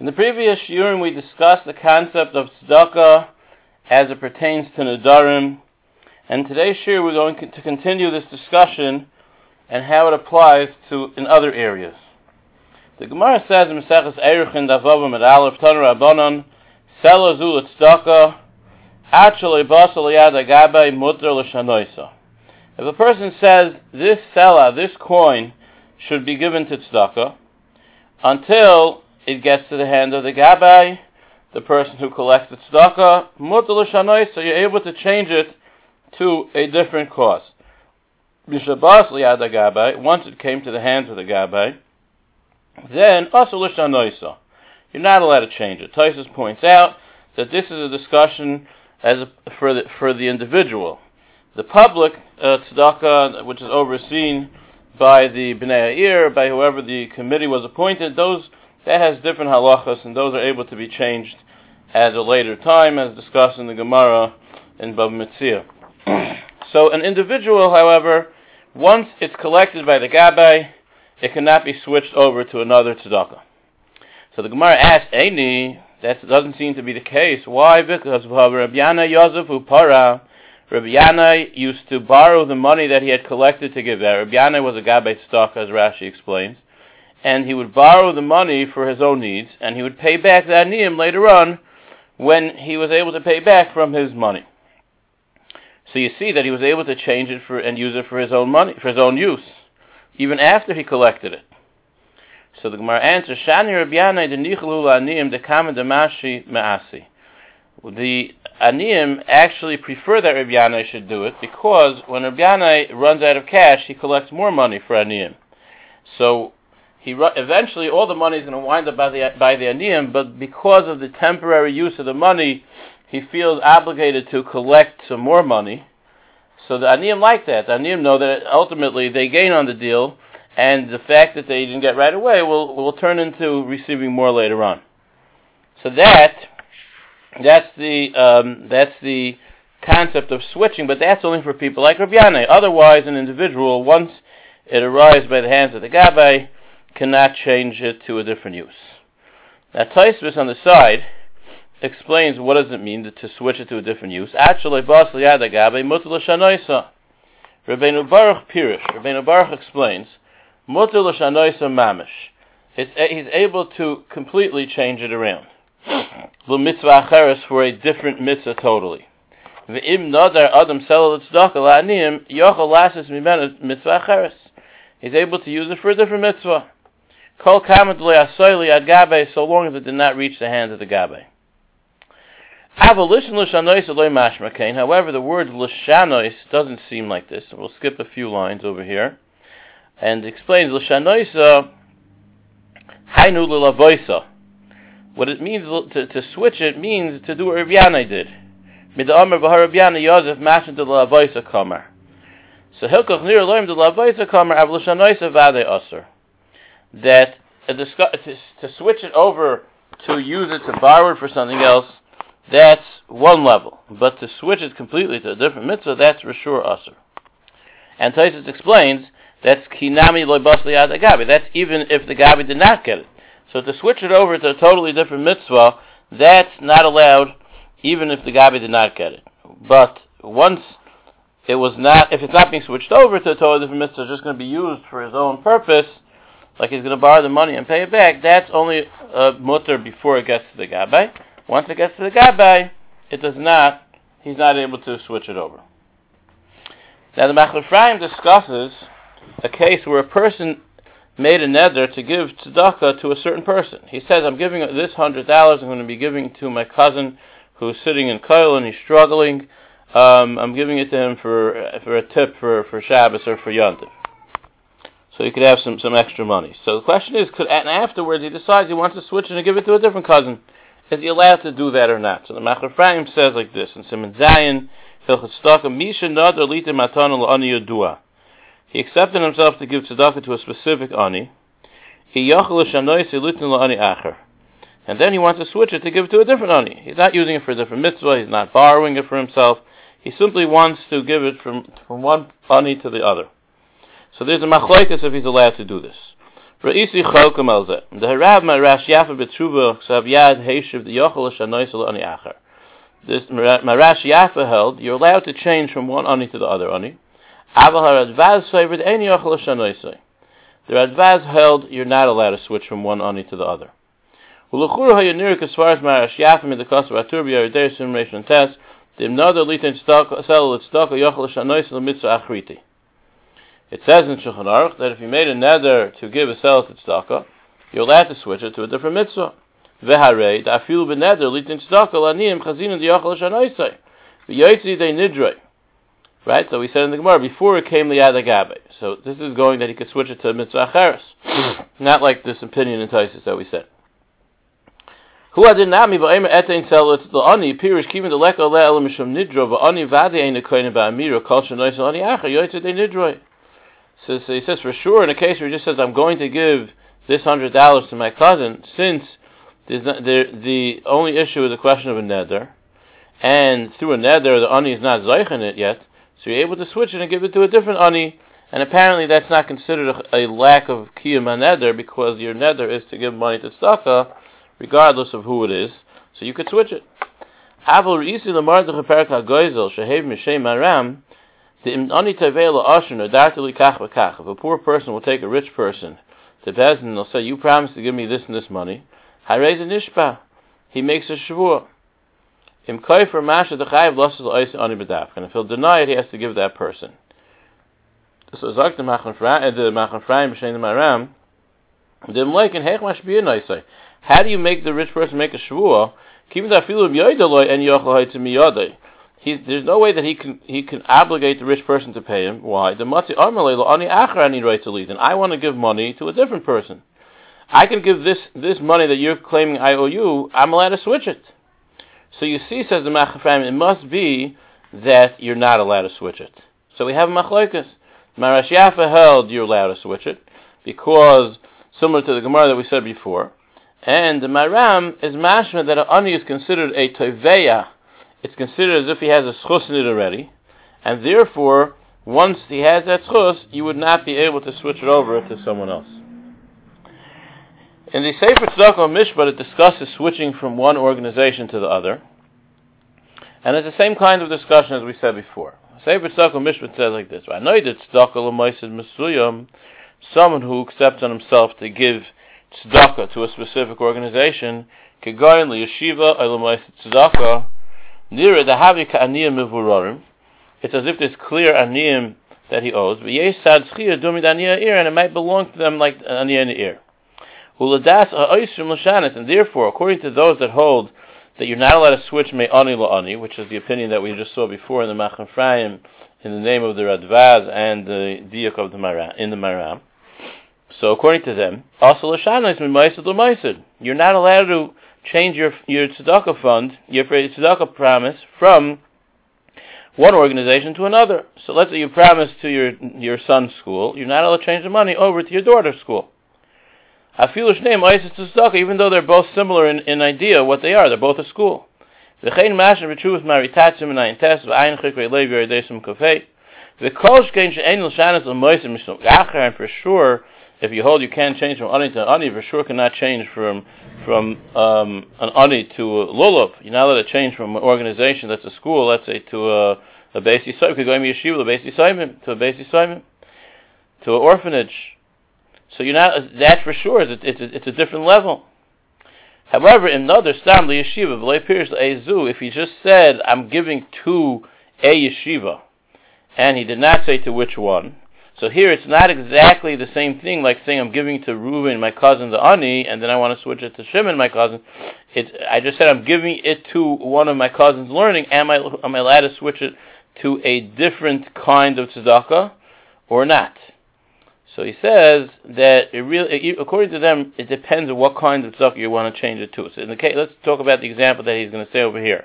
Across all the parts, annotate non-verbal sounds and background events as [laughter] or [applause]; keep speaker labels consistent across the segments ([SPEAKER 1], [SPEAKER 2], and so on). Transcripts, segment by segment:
[SPEAKER 1] In the previous shiurim, we discussed the concept of tzedakah as it pertains to Nadarim, and today's shiur we're going to continue this discussion and how it applies to in other areas. The Gemara says in Maseches Eruchin Davavim at Aleph Tanur Rabbanon Sela Zul Tzedakah Actually. If a person says this sela, this coin, should be given to tzedakah until it gets to the hand of the gabbai, the person who collects the tzedakah, mutal so you're able to change it to a different cause. Mishabas liyad once it came to the hands of the gabbai, then asul. You're not allowed to change it. Tysus points out that this is a discussion as a, for the for the individual. The public uh, tzedakah, which is overseen by the Bnei Ha'ir, by whoever the committee was appointed, those that has different halachas, and those are able to be changed at a later time, as discussed in the Gemara in Bab Mitzvah. [clears throat] so an individual, however, once it's collected by the Gabbai, it cannot be switched over to another tzedakah. So the Gemara asks, Eini, that doesn't seem to be the case. Why? Because Rabbi Yana Yosef Upara, Rabbi Yana used to borrow the money that he had collected to give out. Rabbi Yana was a Gabbai stock, as Rashi explains and he would borrow the money for his own needs, and he would pay back the aniyim later on when he was able to pay back from his money. So you see that he was able to change it for and use it for his own money, for his own use, even after he collected it. So the Gemara answers, Shani Rabbiyanai denichlu aniyim dekama demashi me'asi. The aniyim actually prefer that Rabbiyanai should do it because when Rabbiyanai runs out of cash, he collects more money for aniyim. So he eventually all the money is going to wind up by the by the aniyim, but because of the temporary use of the money, he feels obligated to collect some more money. So the aniyim like that. The aniyim know that ultimately they gain on the deal, and the fact that they didn't get right away will will turn into receiving more later on. So that that's the um, that's the concept of switching, but that's only for people like Rabbi Otherwise, an individual once it arrives by the hands of the gabbai cannot change it to a different use. Now Taisvis on the side explains what does it mean to, to switch it to a different use. Actually, Bas Liyadagabe Mutul Shanoisa. Rabbeinu Baruch Pirish. Rabbeinu Baruch explains Mutul Shanoisa Mamish. He's able to completely change it around. The mitzvah acheres for a different mitzvah totally. V'im nadar adam sel tzedakah la'anim yochel lasis mitzvah acheres. He's able to use it for a different mitzvah. Kol kamet le'asoyli ad gabe, so long as it did not reach the hands of the gabe. Avolition l'shanois loy mashmakain. However, the word l'shanois doesn't seem like this. We'll skip a few lines over here, and explains l'shanoisa uh, hainu l'lavoisa. What it means to, to switch it means to do what Rabbi did. Midamer b'har Rabbi Yosef mashin to l'lavoisa kamer. So hilkoch nir loim to l'lavoisa kamer av l'shanoisa vade aser that to, to switch it over to use it to borrow it for something else, that's one level. But to switch it completely to a different mitzvah, that's Rashur Asr. And Taisus explains that's Kinami Loibasli Gabi. That's even if the Gabi did not get it. So to switch it over to a totally different mitzvah, that's not allowed even if the Gabi did not get it. But once it was not, if it's not being switched over to a totally different mitzvah, it's just going to be used for his own purpose, like he's going to borrow the money and pay it back, that's only a mutter before it gets to the gabbai. Once it gets to the gabbai, it does not, he's not able to switch it over. Now the Machler discusses a case where a person made a neder to give tzedakah to a certain person. He says, I'm giving this hundred dollars, I'm going to be giving to my cousin who's sitting in Koil and he's struggling. Um, I'm giving it to him for for a tip for, for Shabbos or for Yontif so he could have some, some extra money. So the question is, could, and afterwards he decides he wants to switch and give it to a different cousin. Is he allowed to do that or not? So the Machaneh Ephraim says like this, in Simon Zayin, he accepted himself to give tzedakah to a specific ani. And then he wants to switch it to give it to a different ani. He's not using it for a different mitzvah, he's not borrowing it for himself. He simply wants to give it from, from one ani to the other. So there's a machlokes if he's allowed to do this. Ra'isi Cholkum Elze. The Harav Marash Yafa Betruva Sav Yad Heishiv the Yochel Shanoisel Ani Acher. This Marash Yafa held, you're allowed to change from one ani to the other ani. Aval Haradvaz favored Any Yochel Shanoisel. The Radvaz held, you're not allowed to switch from one ani to the other. As far as the Simration Test, the Imnada Litin Yochel Shanoisel Mitzvah. It says in Shulchan Aruch that if you made a nether to give a sel tzedakah, you're allowed to switch it to a different mitzvah. Veharei da'afilu b'neder litin tzedakah laniyim chazinu diyachal shanoisei v'yoytzi de nidrei. Right, so we said in the Gemara before it came liyad agabe. So this is going that he could switch it to a mitzvah acheres, [coughs] not like this opinion in Taisus that we said. Hu adinami ba'emer etein sel it's the ani pirish kivin the leka le'el mishum nidro va'ani vadi ein nekoyin ba'amira kol shanoisei ani acher yoytzi de nidrei. So, so he says for sure in a case where he just says I'm going to give this hundred dollars to my cousin, since not, the the only issue is a question of a nether, and through a nether the ani is not zeichen it yet, so you're able to switch it and give it to a different ani, and apparently that's not considered a, a lack of kiyum nether because your nether is to give money to tzaka, regardless of who it is, so you could switch it. Lamar mishem maram if a poor person will take a rich person to Bezin and they'll say, You promised to give me this and this money, a nishpa. He makes a shavua. And if he'll deny it, he has to give that person. So the the the Maram, b'yinoi How do you make the rich person make a shavua? Miyodai there's no way that he can he can obligate the rich person to pay him. Why? The matzi ani achar right to lead, and I want to give money to a different person. I can give this this money that you're claiming I owe you. I'm allowed to switch it. So you see, says the Machaneh Ephraim, it must be that you're not allowed to switch it. So we have machlokas. Marash Yafa held you're allowed to switch it because similar to the Gemara that we said before, and the Maram is mashma that an ani is considered a toveya it's considered as if he has a schus in it already, and therefore, once he has that schus, you would not be able to switch it over to someone else. In the Sefer Tzedakah Mishpat, it discusses switching from one organization to the other, and it's the same kind of discussion as we said before. Sefer Tzedakah Mishpat says like this: I know that Tzedakah someone who accepts on himself to give tzedakah to a specific organization, kegayin liyeshiva l'maisid tzedakah Nira the Havika Aniyim Mivurorim. It's as if there's clear Aniyim that he owes. But Yesad Schia Dumid Aniyah ear, and it might belong to them like Aniyah in the ear. Uladas Ha'oisrim Lashanis, and therefore, according to those that hold that you're not allowed to switch Me'ani La'ani, which is the opinion that we just saw before in the Machaneh Ephraim, in the name of the Radvaz and the Diyak of the Maram, in the Maram. So according to them, also Lashanis Me'maisid L'maisid. You're not allowed to change your your tzedakah fund, your tzedakah promise from one organization to another. So let's say you promise to your your son's school, you're not allowed to change the money over to your daughter's school. A foolish name, even though they're both similar in, in idea, what they are, they're both a school. And for sure, if you hold you can't change from ani to ani, for sure cannot change from from um, an ani to a lulav. You're not allowed to change from an organization that's a school, let's say, to a, a basic yisayim. Could go to yeshiva, a basic yisayim, to a basic yisayim, to an orphanage. So you're not. That for sure is it's a, it's a different level. However, in another stam the yeshiva, ezu, if he just said, "I'm giving to a yeshiva," and he did not say to which one, so here it's not exactly the same thing like saying I'm giving to Reuben, my cousin, the Ani, and then I want to switch it to Shimon, my cousin. It's, I just said I'm giving it to one of my cousins learning. Am I, am I allowed to switch it to a different kind of tzedakah or not? So he says that it really, according to them, it depends on what kind of tzedakah you want to change it to. So in the case, let's talk about the example that he's going to say over here.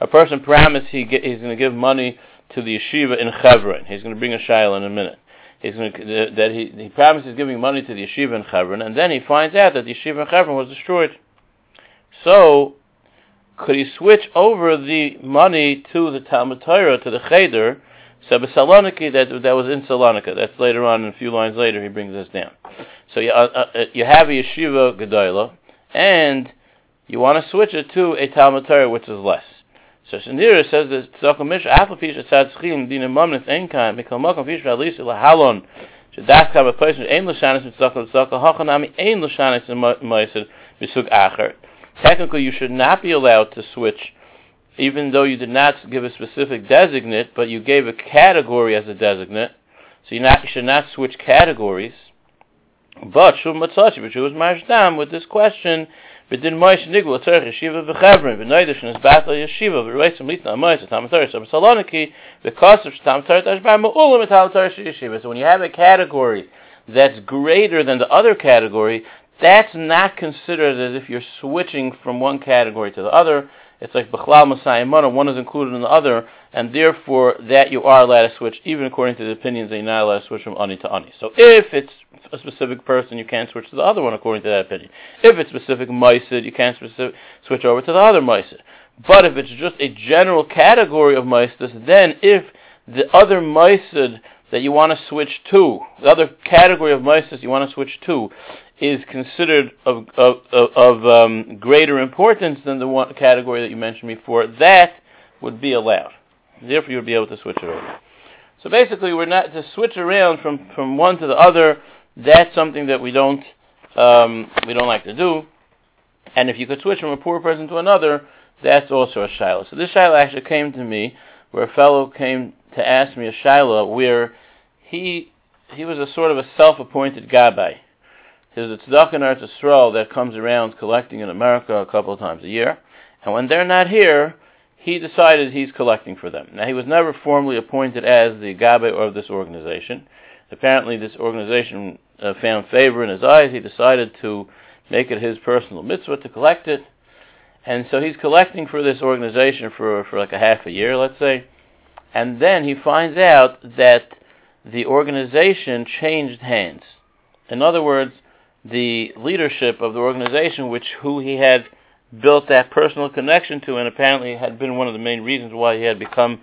[SPEAKER 1] A person promised he get, he's going to give money to the yeshiva in Chevron. He's going to bring a shayla in a minute he's going to, that he, he promises giving money to the yeshiva in Hebron, and then he finds out that the yeshiva in Hebron was destroyed. So, could he switch over the money to the Talmud Torah, to the Cheder, so Saloniki, that, that was in Salonika. That's later on, a few lines later, he brings this down. So you, uh, uh, you have a yeshiva gedola, and you want to switch it to a Talmud Torah, which is less. So Shanira says that Tzedakah Mish Apple Fish Tzad Tzchim Dina Mamnis Ein Kain Mikal Makam Fish V'Alisa Lahalon Shedas Kav Apoyis Ein Lashanis Mitzakah Tzedakah Hachanami Ein Lashanis Moisid Misug Acher. Technically, you should not be allowed to switch, even though you did not give a specific designate, but you gave a category as a designate. So you, not, you should not switch categories. But Shul Matzashi, which was Majdam with this question, B'din Moish Nigla Tzarech Yeshiva B'Chevron B'Noidish and his battle Yeshiva B'Reisim Litna Moish Tam Torah Shem Saloniki because of Tam Torah Tashbar Ma'ulam Tam Torah Yeshiva. So when you have a category that's greater than the other category, that's not considered as if you're switching from one category to the other. It's like B'chlal Masayim Mana, one is included in the other, and therefore that you are allowed to switch, even according to the opinions that you're not allowed to switch from ani to ani. So if it's a specific person, you can't switch to the other one according to that opinion. If it's specific Maisid, you can't specific, switch over to the other Maisid. But if it's just a general category of Maisid, then if the other Maisid that you want to switch to, the other category of Maisid you want to switch to, is considered of, of, of um, greater importance than the one category that you mentioned before, that would be allowed. Therefore, you would be able to switch it over. So basically, we're not to switch around from, from one to the other. That's something that we don't um, we don't like to do. And if you could switch from a poor person to another, that's also a shiloh. So this shiloh actually came to me, where a fellow came to ask me a shiloh where he he was a sort of a self-appointed gabbai. There's a tzedakah in Eretz that comes around collecting in America a couple of times a year, and when they're not here, he decided he's collecting for them. Now, he was never formally appointed as the gabe of this organization. Apparently, this organization uh, found favor in his eyes. He decided to make it his personal mitzvah to collect it. And so he's collecting for this organization for, for like a half a year, let's say. And then he finds out that the organization changed hands. In other words, the leadership of the organization, which who he had built that personal connection to, and apparently had been one of the main reasons why he had become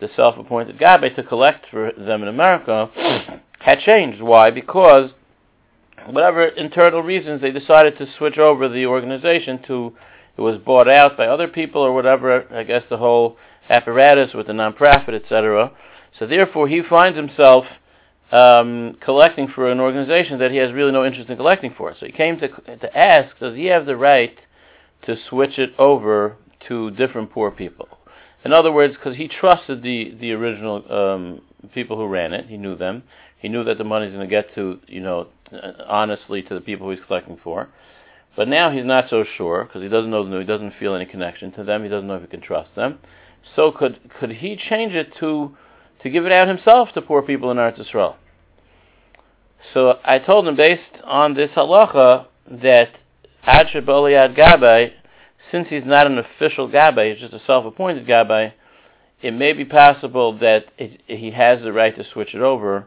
[SPEAKER 1] the self-appointed Gabe to collect for them in America, [clears throat] had changed. Why? Because whatever internal reasons, they decided to switch over the organization to it was bought out by other people or whatever. I guess the whole apparatus with the nonprofit, etc. So therefore, he finds himself um, collecting for an organization that he has really no interest in collecting for. So he came to to ask, does he have the right to switch it over to different poor people? In other words, because he trusted the the original um, people who ran it, he knew them. He knew that the money's going to get to you know honestly to the people he's collecting for. But now he's not so sure because he doesn't know he doesn't feel any connection to them. He doesn't know if he can trust them. So could could he change it to to give it out himself to poor people in Eretz Yisrael. So I told him, based on this halacha, that Ad Ad Gabbai, since he's not an official Gabbai, he's just a self-appointed Gabbai, it may be possible that it, he has the right to switch it over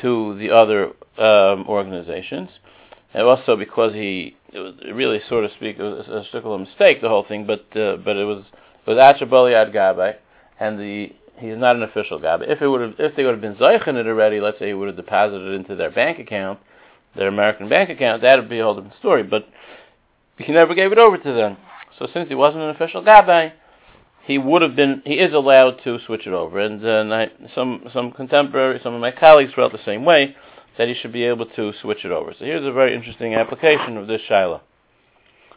[SPEAKER 1] to the other um, organizations. And also because he, it was really, so to speak, it was a, a mistake, the whole thing, but uh, but it was it was Ad Gabbai, and the he's not an official guy. But if it would have, if they would have been zeichen it already, let's say he would have deposited it into their bank account, their American bank account, that would be a whole different story. But he never gave it over to them. So since he wasn't an official gabbai, he would have been, he is allowed to switch it over. And uh, some some contemporary, some of my colleagues felt the same way that he should be able to switch it over. So here's a very interesting application of this shiloh.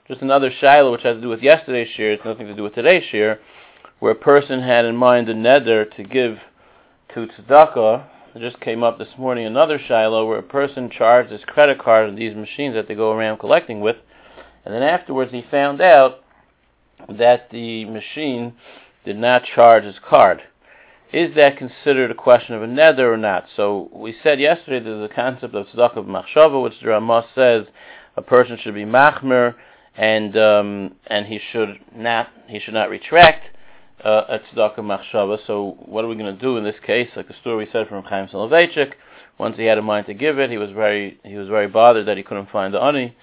[SPEAKER 1] Just another shiloh which has to do with yesterday's shir. It's nothing to do with today's shir where a person had in mind a neder to give to tzedakah. It just came up this morning another shiloh where a person charged his credit card on these machines that they go around collecting with, and then afterwards he found out that the machine did not charge his card. Is that considered a question of a neder or not? So we said yesterday there's a concept of tzedakah machshava, which the Ramah says a person should be machmer and um, and he should not he should not retract uh, at tzedakah machshava. So what are we going to do in this case? Like the story we said from Chaim Soloveitchik, once he had a mind to give it, he was very he was very bothered that he couldn't find the ani.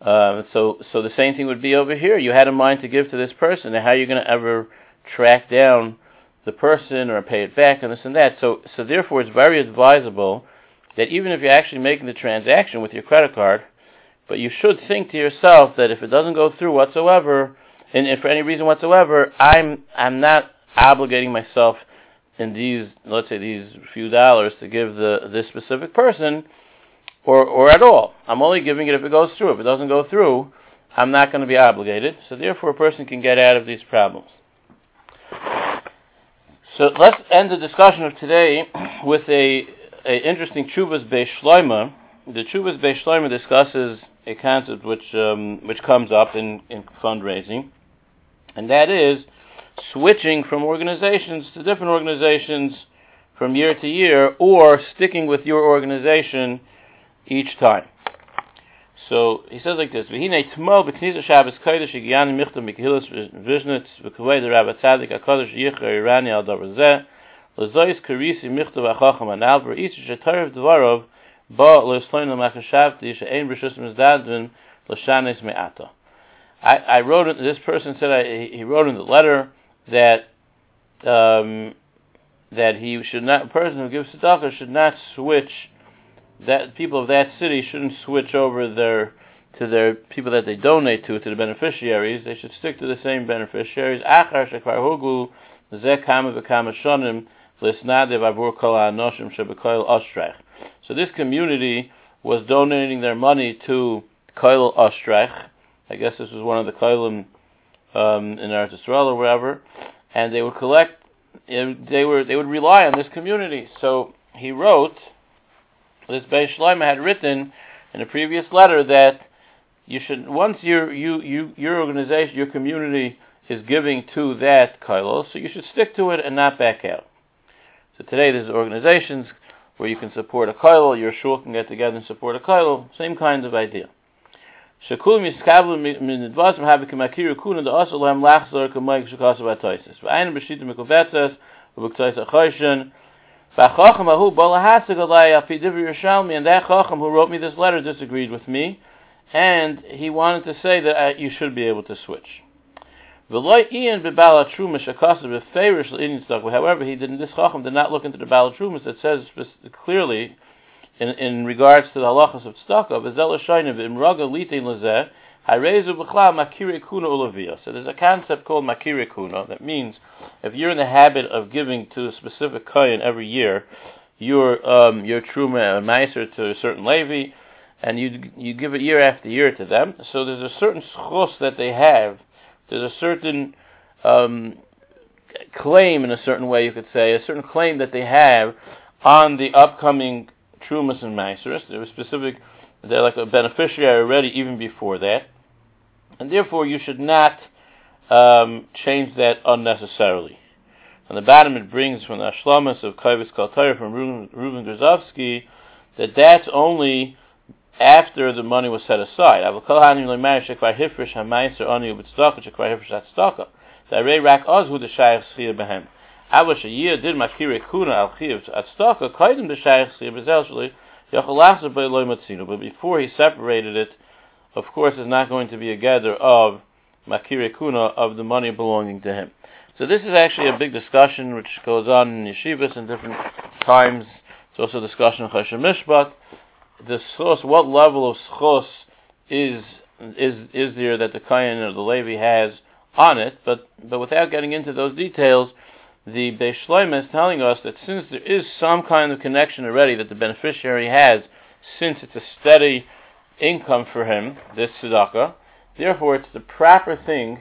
[SPEAKER 1] Um, so so the same thing would be over here. You had a mind to give to this person, and how are you going to ever track down the person or pay it back and this and that? So so therefore, it's very advisable that even if you're actually making the transaction with your credit card, but you should think to yourself that if it doesn't go through whatsoever, and, and for any reason whatsoever, I'm I'm not obligating myself in these let's say these few dollars to give the this specific person or or at all. I'm only giving it if it goes through. If it doesn't go through, I'm not going to be obligated. So therefore a person can get out of these problems. So let's end the discussion of today [clears throat] with a, a interesting Chuvas Beis. The Chuvas Beis discusses a concept which um, which comes up in, in fundraising, and that is switching from organizations to different organizations from year to year, or sticking with your organization each time. So he says like this: "V'hinei b'knisa Shabbos kodesh HaKadosh Yichar Irani al zeh ba l'machashavti mizdadvin l'shanes me'ata." I, I wrote it. This person said I, he wrote in the letter that um, that he should not. A person who gives tzedakah should not switch that people of that city shouldn't switch over their to their people that they donate to to the beneficiaries. They should stick to the same beneficiaries. Achar shekvar. So this community was donating their money to Koil Ostrach. I guess this was one of the Koilim um, in Eretz Yisrael or wherever, and they would collect. They were they would rely on this community. So he wrote this Beis Shloima had written in a previous letter that you should once your you you your organization your community is giving to that kailo, so you should stick to it and not back out. So today there's organizations where you can support a kailo, your shul can get together and support a kailo, same kind of idea. Shakul miskablu min advasim habi kamakiru kuna da asal lahem lachzor kamayk shakasav atoisis. V'ayim b'shita mikuvetzes, v'buktois achoshen, V'achacham ahu balahasig alay al Yerushalmi, and that chacham who wrote me this letter disagreed with me, and he wanted to say that uh, you should be able to switch. However, he didn't. This chacham did not look into the balatrumas that says clearly, in, in regards to the halachas of tzedakah, lezeh harezu b'chla makire kuna ulavia. So there's a concept called makire kuna that means if you're in the habit of giving to a specific kohen every year, your um, your truma meiser to a certain levi, and you you give it year after year to them. So there's a certain schos that they have. There's a certain um, claim, in a certain way, you could say, a certain claim that they have on the upcoming trumas and meisers. They're specific. They're like a beneficiary already, even before that, and therefore you should not um, change that unnecessarily. On the bottom, it brings from the Ashlamas of Kaivis Kaltayr from Reuven Grozovsky that that's only after the money was set aside. Rak azhu de shayach schir behem. Aber did makire kuna al chiv at staka kaidim de shayach schir bezel shli yachalachzer by loy. But before he separated it, of course, is not going to be a gather of makire kuna of the money belonging to him. So this is actually a big discussion which goes on in yeshivas in different times. It's also a discussion of Choshen Mishpat. The schos, what level of schos is is is there that the Kayan or the Levi has on it? But but without getting into those details, the Beis Shloim is telling us that since there is some kind of connection already that the beneficiary has, since it's a steady income for him, this tzedakah, Therefore, it's the proper thing,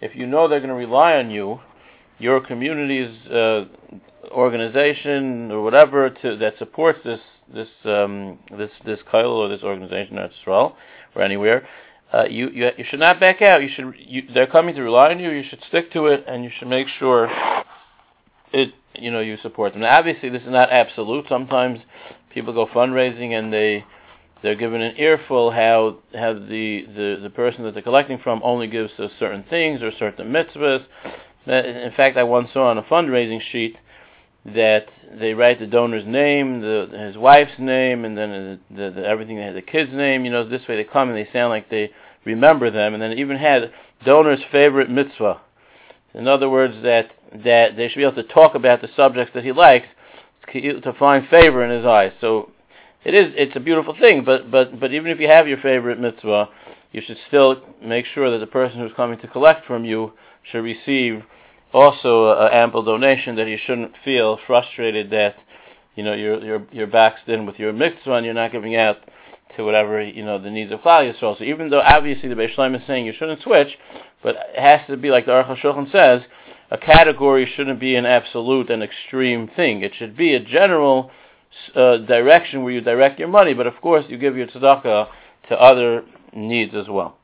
[SPEAKER 1] if you know they're going to rely on you, your community's uh, organization or whatever to, that supports this this um, this this or this organization at Israel or anywhere, uh, you, you you should not back out. You should you, they're coming to rely on you. You should stick to it, and you should make sure it you know you support them. Now, obviously, this is not absolute. Sometimes people go fundraising and they they're given an earful how how the, the, the person that they're collecting from only gives us certain things or certain mitzvahs. In fact, I once saw on a fundraising sheet that they write the donor's name, the, his wife's name, and then the, the, everything. They had the kid's name. You know, this way they come and they sound like they remember them. And then it even had donor's favorite mitzvah. In other words, that that they should be able to talk about the subjects that he likes to find favor in his eyes. So it is it's a beautiful thing. But but but even if you have your favorite mitzvah, you should still make sure that the person who's coming to collect from you should receive also an ample donation. That you shouldn't feel frustrated that you know you're you're backed in with your mitzvah and you're not giving out to whatever you know the needs of Klal Yisrael. So even though obviously the Beis Shlaim is saying you shouldn't switch, but it has to be like the Aruch HaShulchan says, a category shouldn't be an absolute and extreme thing. It should be a general uh, direction where you direct your money, but of course you give your tzedakah to other needs as well.